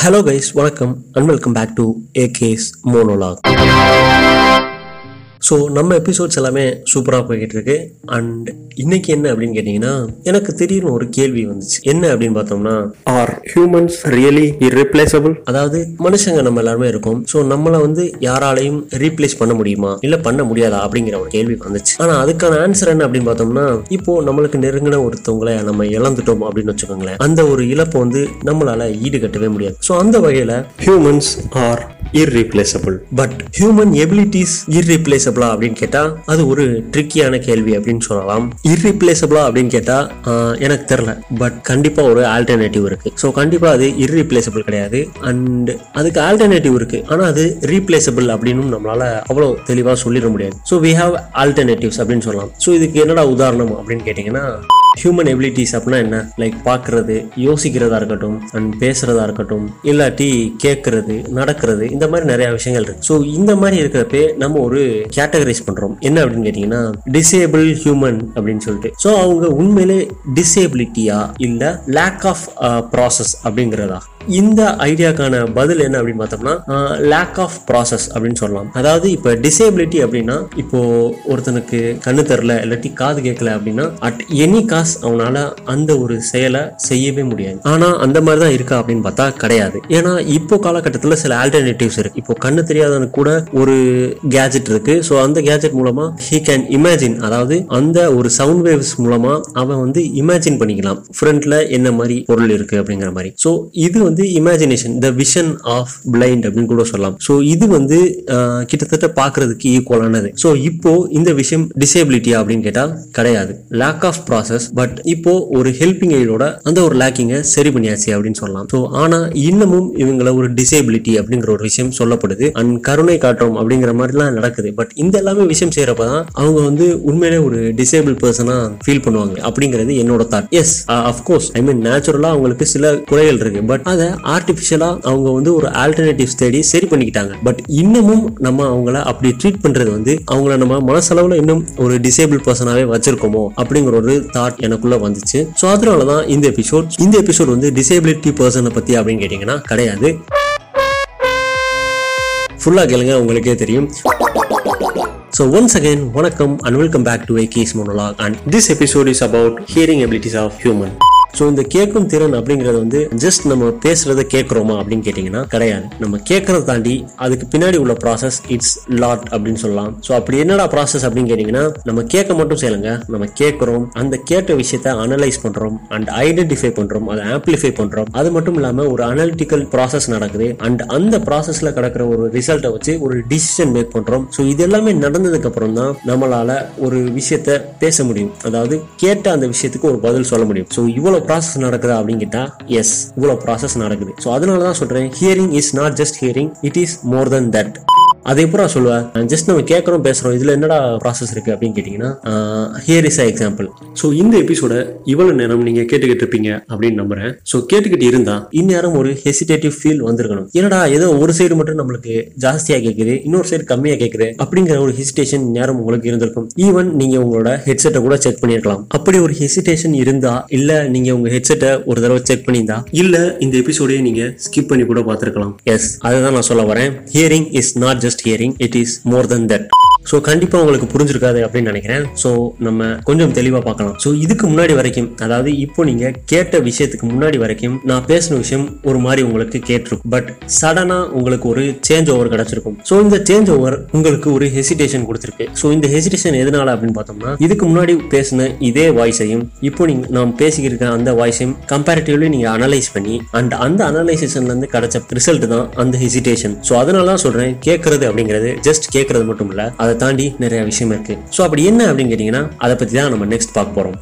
Hello guys வணக்கம் and welcome back to AK's monologue so நம்ம episodes எல்லாமே சூப்பராக போய்கிட்டு இருக்கு அண்ட் இன்னைக்கு என்ன அப்படின்னு கேட்டிங்கன்னா எனக்கு திடீர்னு ஒரு கேள்வி வந்துச்சு. என்ன அப்படின்னு பார்த்தோம்னா ஆர் ஹியூமன்ஸ் ரியலி irreplaceable? அதாவது மனுஷங்க நம்ம எல்லாருமே இருக்கோம். ஸோ நம்மளை வந்து யாராலையும் ரீப்ளேஸ் பண்ண முடியுமா? இல்லை பண்ண முடியாதா? அப்படிங்கிற ஒரு கேள்வி வந்துச்சு. ஆனால் அதுக்கான ஆன்சர் என்ன அப்படின்னு பார்த்தோம்னா இப்போ நம்மளுக்கு நெருங்கின ஒருத்தவங்களை நம்ம இழந்துட்டோம் அப்படின்னு வச்சுக்கோங்களேன். அந்த ஒரு இழப்பை வந்து நம்மளால ஈடுகட்டவே முடியாது. ஸோ அந்த வகையில் humans are irreplaceable but human abilities இர்ரீப்ளேசபிளா அப்படின்னு கேட்டா அது ஒரு ட்ரிக்கியான கேள்வி அப்படின்னு சொல்லலாம். இர்ரீப்ளேசபிளா அப்படின்னு கேட்டா எனக்கு தெரியல. பட் கண்டிப்பா ஒரு ஆல்டர்னேட்டிவ் இருக்கு. ஸோ கண்டிப்பா அது இர்ரீப்ளேசபிள் கிடையாது. அண்ட் அதுக்கு ஆல்டர்னேட்டிவ் இருக்கு. ஆனா அது ரீப்ளேசபிள் அப்படின்னு நம்மளால அவ்வளோ தெளிவா சொல்லிட முடியாது. ஸோ வி ஹாவ் ஆல்டர்னேட்டிவ்ஸ் அப்படின்னு சொல்லலாம். ஸோ இதுக்கு என்னடா உதாரணம் அப்படின்னு கேட்டீங்கன்னா ஹியூமன் எபிலிட்டிஸ் அப்படின்னா என்ன? லைக் பார்க்கறது யோசிக்கிறதா இருக்கட்டும் அண்ட் பேசுறதா இருக்கட்டும் இல்லாட்டி கேட்கறது நடக்கிறது இந்த மாதிரி நிறைய விஷயங்கள் இருக்கு. ஸோ இந்த மாதிரி இருக்கிறப்ப நம்ம ஒரு கேட்டகரைஸ் பண்றோம். என்ன அப்படின்னு கேட்டீங்கன்னா டிசேபிள் ஹியூமன் அப்படின்னு சொல்லிட்டு. ஸோ அவங்க உண்மையிலே டிசேபிலிட்டியா இல்ல லேக் ஆஃப் ப்ராசஸ் அப்படிங்கிறதா? இந்த ஐடியாக்கான பதில் என்ன அப்படின்னு பார்த்தோம்னா லேக் ஆஃப் ப்ராசஸ் அப்படின்னு சொல்லலாம். அதாவது இப்போ டிசேபிலிட்டி அப்படின்னா இப்போ ஒருத்தனுக்கு கண்ணு தெரில இல்லாட்டி காது கேட்கல அப்படின்னா அட் எனி காஸ் அவனால அந்த ஒரு செயலை செய்யவே முடியாது. ஆனா அந்த மாதிரி தான் இருக்கா அப்படின்னு பார்த்தா கிடையாது. ஏன்னா இப்போ காலகட்டத்தில் சில ஆல்டர்னேட்டிவ்ஸ் இருக்கு. இப்போ கண்ணு தெரியாதவனுக்கு கூட ஒரு கேஜெட் இருக்கு. ஸோ அந்த கேஜெட் மூலமா ஹீ கேன் இமேஜின் அதாவது அந்த ஒரு சவுண்ட் வேவ்ஸ் மூலமா அவன் வந்து இமேஜின் பண்ணிக்கலாம். ஃப்ரண்ட்ல என்ன மாதிரி பொருள் இருக்கு அப்படிங்கிற மாதிரி. ஸோ இது வந்து imagination the vision of blind அப்படின்னு கூட சொல்லலாம். ஸோ இது வந்து கிட்டத்தட்ட பார்க்கறதுக்கு ஈக்குவலானது ஸோ இப்போ இந்த விஷயம் டிசேபிலிட்டியா அப்படின்னு கேட்டால் கிடையாது. லேக் ஆஃப் ப்ராசஸ் பட் இப்போ ஒரு ஹெல்பிங் எய்டோட அந்த ஒரு லேக்கிங்கை சரி பண்ணியாச்சு அப்படின்னு சொல்லலாம். ஸோ ஆனால் இன்னமும் இவங்களை ஒரு டிசேபிலிட்டி அப்படிங்கிற ஒரு விஷயம் சொல்லப்படுது. அண்ட் கருணை காட்டுறோம் அப்படிங்கிற மாதிரிலாம் நடக்குது. பட் இந்த எல்லாமே விஷயம் செய்யறப்ப தான் அவங்க வந்து உண்மையிலே ஒரு டிசேபிள் பர்சனா ஃபீல் பண்ணுவாங்க அப்படிங்கிறது என்னோட thought yes of course I mean நேச்சுரலா அவங்களுக்கு சில குறைகள் இருக்கு. பட் அதை ஆர்டிஃபிஷியலா அவங்க வந்து ஒரு ஆல்டர்னேட்டிவ்ஸ் தேடி சரி பண்ணிக்கிட்டாங்க. பட் இன்னமும் நம்ம அவங்கள அப்படி ட்ரீட் பண்றது வந்து அவங்கள நம்ம மனசளவுல இன்னும் ஒரு டிசேபிள் பர்சனாகவே வச்சிருக்கோமோ அப்படிங்கிற ஒரு தாட் எனக்குள்ள வந்துச்சு. ஸோ அதனால தான் இந்த எபிசோட் இந்த எபிசோட் வந்து டிசேபிலிட்டி பர்சனை பத்தி அப்படின்னு கேட்டீங்கன்னா கிடையாது. ஃபுல்லா கேளுங்க உங்களுக்கே தெரியும். ஸோ ஒன்ஸ் அகைன் வணக்கம் welcome back to to K's monologue and this episode is about hearing abilities of human so இந்த கேட்கும் திறன் அப்படிங்கிறது வந்து ஜஸ்ட் நம்ம பேசுறத கேட்குறோமா அப்படின்னு கேட்டிங்கன்னா கிடையாது. நம்ம கேட்கறத தாண்டி அதுக்கு பின்னாடி உள்ள ப்ராசஸ் இட்ஸ் லாட் அப்படின்னு சொல்லலாம். ஸோ அப்படி என்னடா ப்ராசஸ் அப்படின்னு கேட்டிங்கன்னா நம்ம கேட்க மட்டும் செய்யலைங்க. நம்ம கேட்குறோம். அந்த கேட்ட விஷயத்த அனலைஸ் பண்றோம். அண்ட் ஐடென்டிஃபை பண்றோம். அதை ஆம்பிளிஃபை பண்றோம். அது மட்டும் இல்லாம ஒரு அனலிட்டிக்கல் ப்ராசஸ் நடக்குது. அண்ட் அந்த ப்ராசஸ்ல கிடக்கிற ஒரு ரிசல்ட்டை வச்சு ஒரு டிசிஷன் மேக் பண்றோம். ஸோ இது எல்லாமே நடந்ததுக்கு அப்புறம் தான் நம்மளால ஒரு விஷயத்த பேச முடியும். அதாவது கேட்ட அந்த விஷயத்துக்கு ஒரு பதில் சொல்ல முடியும். ஸோ இவ்வளவு ப்ராசஸ் நடக்குதா அப்படின்னு கேட்டா எஸ் இவ்வளவு ப்ராசஸ் நடக்குது. ஸோ அதனால தான் சொல்றேன் hearing is not just hearing it is more than that அதை எப்படா சொல்லுவேன் ஜஸ்ட் நம்ம கேட்குறோம் பேசுறோம் இதுல என்னடா ப்ராசஸ் இருக்கு அப்படின்னு கேட்டீங்கன்னா here is a example so இந்த எபிசோட இவ்வளவு நேரம் நீங்க கேட்டுக்கிட்டு இருப்பீங்க அப்படின்னு நம்புறேன். ஸோ கேட்டுக்கிட்டு இருந்தா இந்நேரம் ஒரு ஹெசிடேட்டிவ் ஃபீல் வந்திருக்கணும். என்னடா ஏதோ ஒரு சைடு மட்டும் நம்மளுக்கு ஜாஸ்தியா கேட்குது இன்னொரு சைடு கம்மியா கேட்குது அப்படிங்கிற ஒரு ஹெசிடேஷன் நேரம் உங்களுக்கு இருந்திருக்கும். ஈவன் நீங்க உங்களோட ஹெட்செட்டை கூட செக் பண்ணிருக்கலாம். அப்படி ஒரு ஹெசிடேஷன் இருந்தா இல்ல நீங்க உங்க ஹெட்செட்டை ஒரு தடவை செக் பண்ணியிருந்தா இல்ல இந்த எபிசோடையே நீங்க ஸ்கிப் பண்ணி கூட பார்த்திருக்கலாம். எஸ் அதுதான் நான் சொல்ல வரேன். Hearing is not just hearing it is more than that so கண்டிப்பாக உங்களுக்கு புரிஞ்சிருக்காது அப்படின்னு நினைக்கிறேன். ஸோ நம்ம கொஞ்சம் தெளிவாக பார்க்கலாம். ஸோ இதுக்கு முன்னாடி வரைக்கும் அதாவது இப்போ நீங்கள் கேட்ட விஷயத்துக்கு முன்னாடி வரைக்கும் நான் பேசின விஷயம் ஒரு மாதிரி உங்களுக்கு கேட்டிருக்கும். பட் சடனாக உங்களுக்கு ஒரு சேஞ்ச் ஓவர் கிடச்சிருக்கும். ஸோ இந்த சேஞ்ச் ஓவர் உங்களுக்கு ஒரு ஹெசிடேஷன் கொடுத்துருக்கு. ஸோ இந்த ஹெசிடேஷன் எதனால அப்படின்னு பார்த்தோம்னா இதுக்கு முன்னாடி பேசின இதே வாய்ஸையும் இப்போ நீங்க நாம் பேசிக்கிட்டு அந்த வாய்ஸையும் கம்பேரிட்டிவ்லி நீங்க அனலைஸ் பண்ணி அண்ட் அந்த அனலைசேஷன்ல இருந்து கிடைச்ச ரிசல்ட் தான் அந்த ஹெசிடேஷன் ஸோ அதனால தான் சொல்றேன் கேட்கறது அப்படிங்கிறது ஜஸ்ட் கேட்கறது மட்டும் இல்லை அதை தாண்டி நிறைய விஷயம் இருக்கு. ஸோ அப்படி என்ன அப்படின்னு கேட்டீங்கன்னா அதை பத்தி தான் நம்ம நெக்ஸ்ட் பார்க்க போறோம்.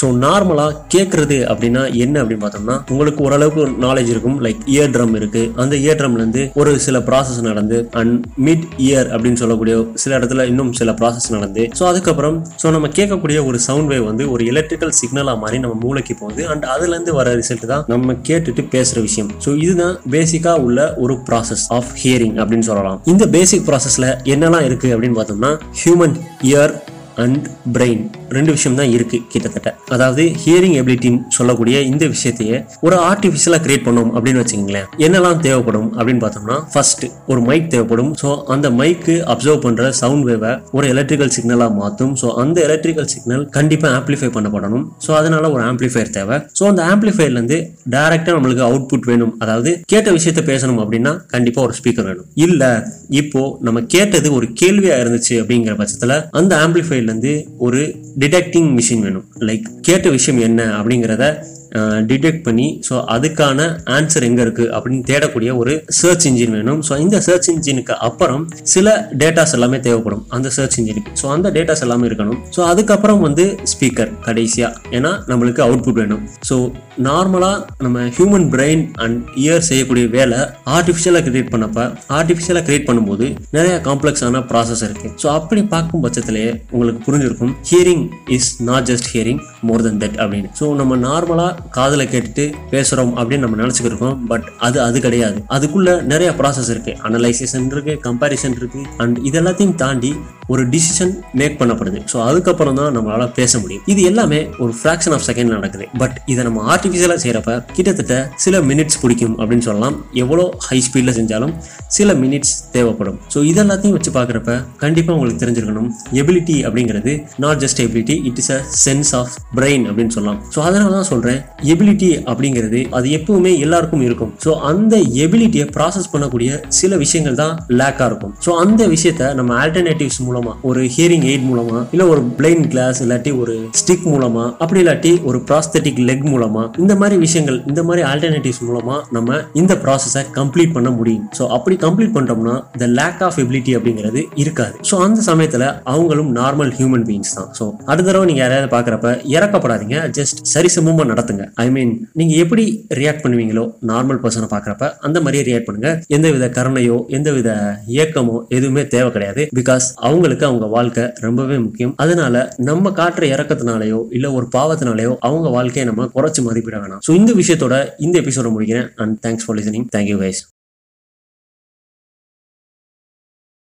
ஸோ நார்மலாக கேட்குறது அப்படின்னா என்ன அப்படின்னு பார்த்தோம்னா உங்களுக்கு ஓரளவுக்கு நாலேஜ் இருக்கும். லைக் இயர் ட்ரம் இருக்கு. அந்த இயர் ட்ரம்லேருந்து ஒரு சில ப்ராசஸ் நடந்து அண்ட் மிட் இயர் அப்படின்னு சொல்லக்கூடிய சில இடத்துல இன்னும் சில ப்ராசஸ் நடந்து. ஸோ அதுக்கப்புறம் ஸோ நம்ம கேட்கக்கூடிய ஒரு சவுண்ட் வேவ் வந்து ஒரு எலக்ட்ரிக்கல் சிக்னலாக மாதிரி நம்ம மூளைக்கு போகுது. அண்ட் அதுலேருந்து வர ரிசல்ட் தான் நம்ம கேட்டுட்டு பேசுகிற விஷயம். ஸோ இதுதான் பேசிக்காக உள்ள ஒரு ப்ராசஸ் ஆஃப் ஹியரிங் அப்படின்னு சொல்லலாம். இந்த பேசிக் ப்ராசஸில் என்னெல்லாம் இருக்குது அப்படின்னு பார்த்தோம்னா ஹியூமன் இயர் அண்ட் பிரெயின் ரெண்டு விஷயம் தான் இருக்கு கிட்டத்தட்ட. அதாவது ஹியரிங் எபிலிட்டின்னு சொல்லக்கூடிய இந்த விஷயத்தையே ஒரு ஆர்டிஃபிஷியலாக கிரியேட் பண்ணோம் அப்படின்னு வச்சுக்கோங்களேன். என்னெல்லாம் தேவைப்படும் அப்படின்னு பார்த்தோம்னா ஃபர்ஸ்ட் ஒரு மைக் தேவைப்படும். ஸோ அந்த மைக்கு அப்சர்வ் பண்ற சவுண்ட் வேவை ஒரு எலக்ட்ரிக்கல் சிக்னலாக மாற்றும் ஸோ அந்த எலக்ட்ரிக்கல் சிக்னல் கண்டிப்பாக ஆம்ப்ளிஃபை பண்ணப்படணும். ஸோ அதனால ஒரு ஆம்ப்ளிஃபையர் தேவை. ஸோ அந்த ஆம்ப்ளிஃபையர்லேருந்து டைரக்டாக நம்மளுக்கு அவுட்புட் வேணும். அதாவது கேட்ட விஷயத்த பேசணும் அப்படின்னா கண்டிப்பாக ஒரு ஸ்பீக்கர் வேணும். இல்லை இப்போ நம்ம கேட்டது ஒரு கேள்வியாக இருந்துச்சு அப்படிங்கிற பட்சத்தில் அந்த ஆம்ப்ளிஃபையர்லேருந்து ஒரு டிடெக்டிங் மிஷின் வேணும். லைக் கேட்ட விஷயம் என்ன அப்படிங்கிறத டிடெக்ட் பண்ணி ஸோ அதுக்கான ஆன்சர் எங்கே இருக்குது அப்படின்னு தேடக்கூடிய ஒரு சர்ச் இன்ஜின் வேணும். ஸோ இந்த சர்ச் இன்ஜினுக்கு அப்புறம் சில டேட்டாஸ் எல்லாமே தேவைப்படும். அந்த சர்ச் இன்ஜினுக்கு ஸோ அந்த டேட்டாஸ் எல்லாமே இருக்கணும். ஸோ அதுக்கப்புறம் வந்து ஸ்பீக்கர் கடைசியாக ஏன்னா நம்மளுக்கு அவுட்புட் வேணும். ஸோ நார்மலாக நம்ம ஹியூமன் பிரெயின் அண்ட் இயர் செய்யக்கூடிய வேலை ஆர்டிஃபிஷியலாக கிரியேட் பண்ணப்ப ஆர்டிஃபிஷியலாக கிரியேட் பண்ணும்போது நிறைய காம்ப்ளெக்ஸான ப்ராசஸ் இருக்கு. ஸோ அப்படி பார்க்கும் பட்சத்திலேயே உங்களுக்கு புரிஞ்சிருக்கும் hearing is not just hearing more than that அப்படின்னு. ஸோ நம்ம நார்மலாக காதில் கேட்டுட்டு பேசுகிறோம் அப்படின்னு நம்ம நினச்சிக்கிருக்கோம். பட் அது அது கிடையாது. அதுக்குள்ள நிறைய ப்ராசஸ் இருக்கு. அனலைசேஷன் இருக்கு கம்பேரிசன் இருக்கு. அண்ட் இது எல்லாத்தையும் தாண்டி ஒரு டிசிஷன் மேக் பண்ணப்படுது. ஸோ அதுக்கப்புறம் தான் நம்மளால பேச முடியும். இது எல்லாமே ஒரு ஃப்ராக்ஷன் ஆஃப் செகண்ட் நடக்குது. பட் இதை நம்ம ஆர்டிஃபிஷியலாக செய்கிறப்ப கிட்டத்தட்ட சில மினிட்ஸ் பிடிக்கும் அப்படின்னு சொல்லலாம். எவ்வளோ ஹை ஸ்பீடில் செஞ்சாலும் சில மினிட்ஸ் தேவைப்படும். ஸோ இதெல்லாத்தையும் வச்சு பார்க்குறப்ப கண்டிப்பாக உங்களுக்கு தெரிஞ்சிருக்கணும். எபிலிட்டி அப்படிங்கிறது not just ability it is a sense of brain அப்படின்னு சொல்லலாம். ஸோ அதனால தான் சொல்கிறேன் எபிலிட்டி அப்படிங்கிறது அது எப்பவுமே எல்லாருக்கும் இருக்கும். ஸோ அந்த எபிலிட்டியை ப்ராசஸ் பண்ணக்கூடிய சில விஷயங்கள் தான் லேக்காக இருக்கும். ஸோ அந்த விஷயத்த நம்ம ஆல்டர்னேட்டிவ்ஸ் மூலமா ஒரு ஹியரிங் எய்ட் மூலமா இல்லை ஒரு பிளைண்ட் கிளாஸ் இல்லாட்டி ஒரு ஸ்டிக் மூலமா அப்படி இல்லாட்டி ஒரு ப்ராஸ்தட்டிக் லெக் மூலமா இந்த மாதிரி விஷயங்கள் இந்த மாதிரி ஆல்டர்னேட்டிவ்ஸ் மூலமா நம்ம இந்த ப்ராசஸை கம்ப்ளீட் பண்ண முடியும். ஸோ அப்படி கம்ப்ளீட் பண்ணிட்டோம்னா த லேக் ஆஃப் எபிலிட்டி அப்படிங்கிறது இருக்காது. ஸோ அந்த சமயத்தில் அவங்களும் நார்மல் ஹியூமன் பீயிங்ஸ் தான். ஸோ அடுத்த தடவை நீங்க யாரையாவது பாக்குறப்ப இறக்கப்படாதீங்க. ஜஸ்ட் சரிசமமா நடத்துங்க. ஐ மீன் நீங்க எப்படி ரியாக்ட் பண்ணுவீங்களோ நார்மல் பர்சனை பாக்குறப்ப அந்த மாதிரியே ரியாக்ட் பண்ணுங்க. எந்தவித கருணையோ எந்தவித இயக்கமோ எதுவுமே தேவை கிடையாது. பிகாஸ் அவங்களுக்கு அவங்க வாழ்க்கை ரொம்பவே முக்கியம். அதனால நம்ம காட்டுற இறக்கத்தினாலேயோ இல்ல ஒரு பாவத்தினாலேயோ அவங்க வாழ்க்கையை நம்ம குறைச்சு மதிப்பிட வேணாம். ஸோ இந்த விஷயத்தோட இந்த எபிசோட முடிக்கிறேன். And thanks for listening thank you guys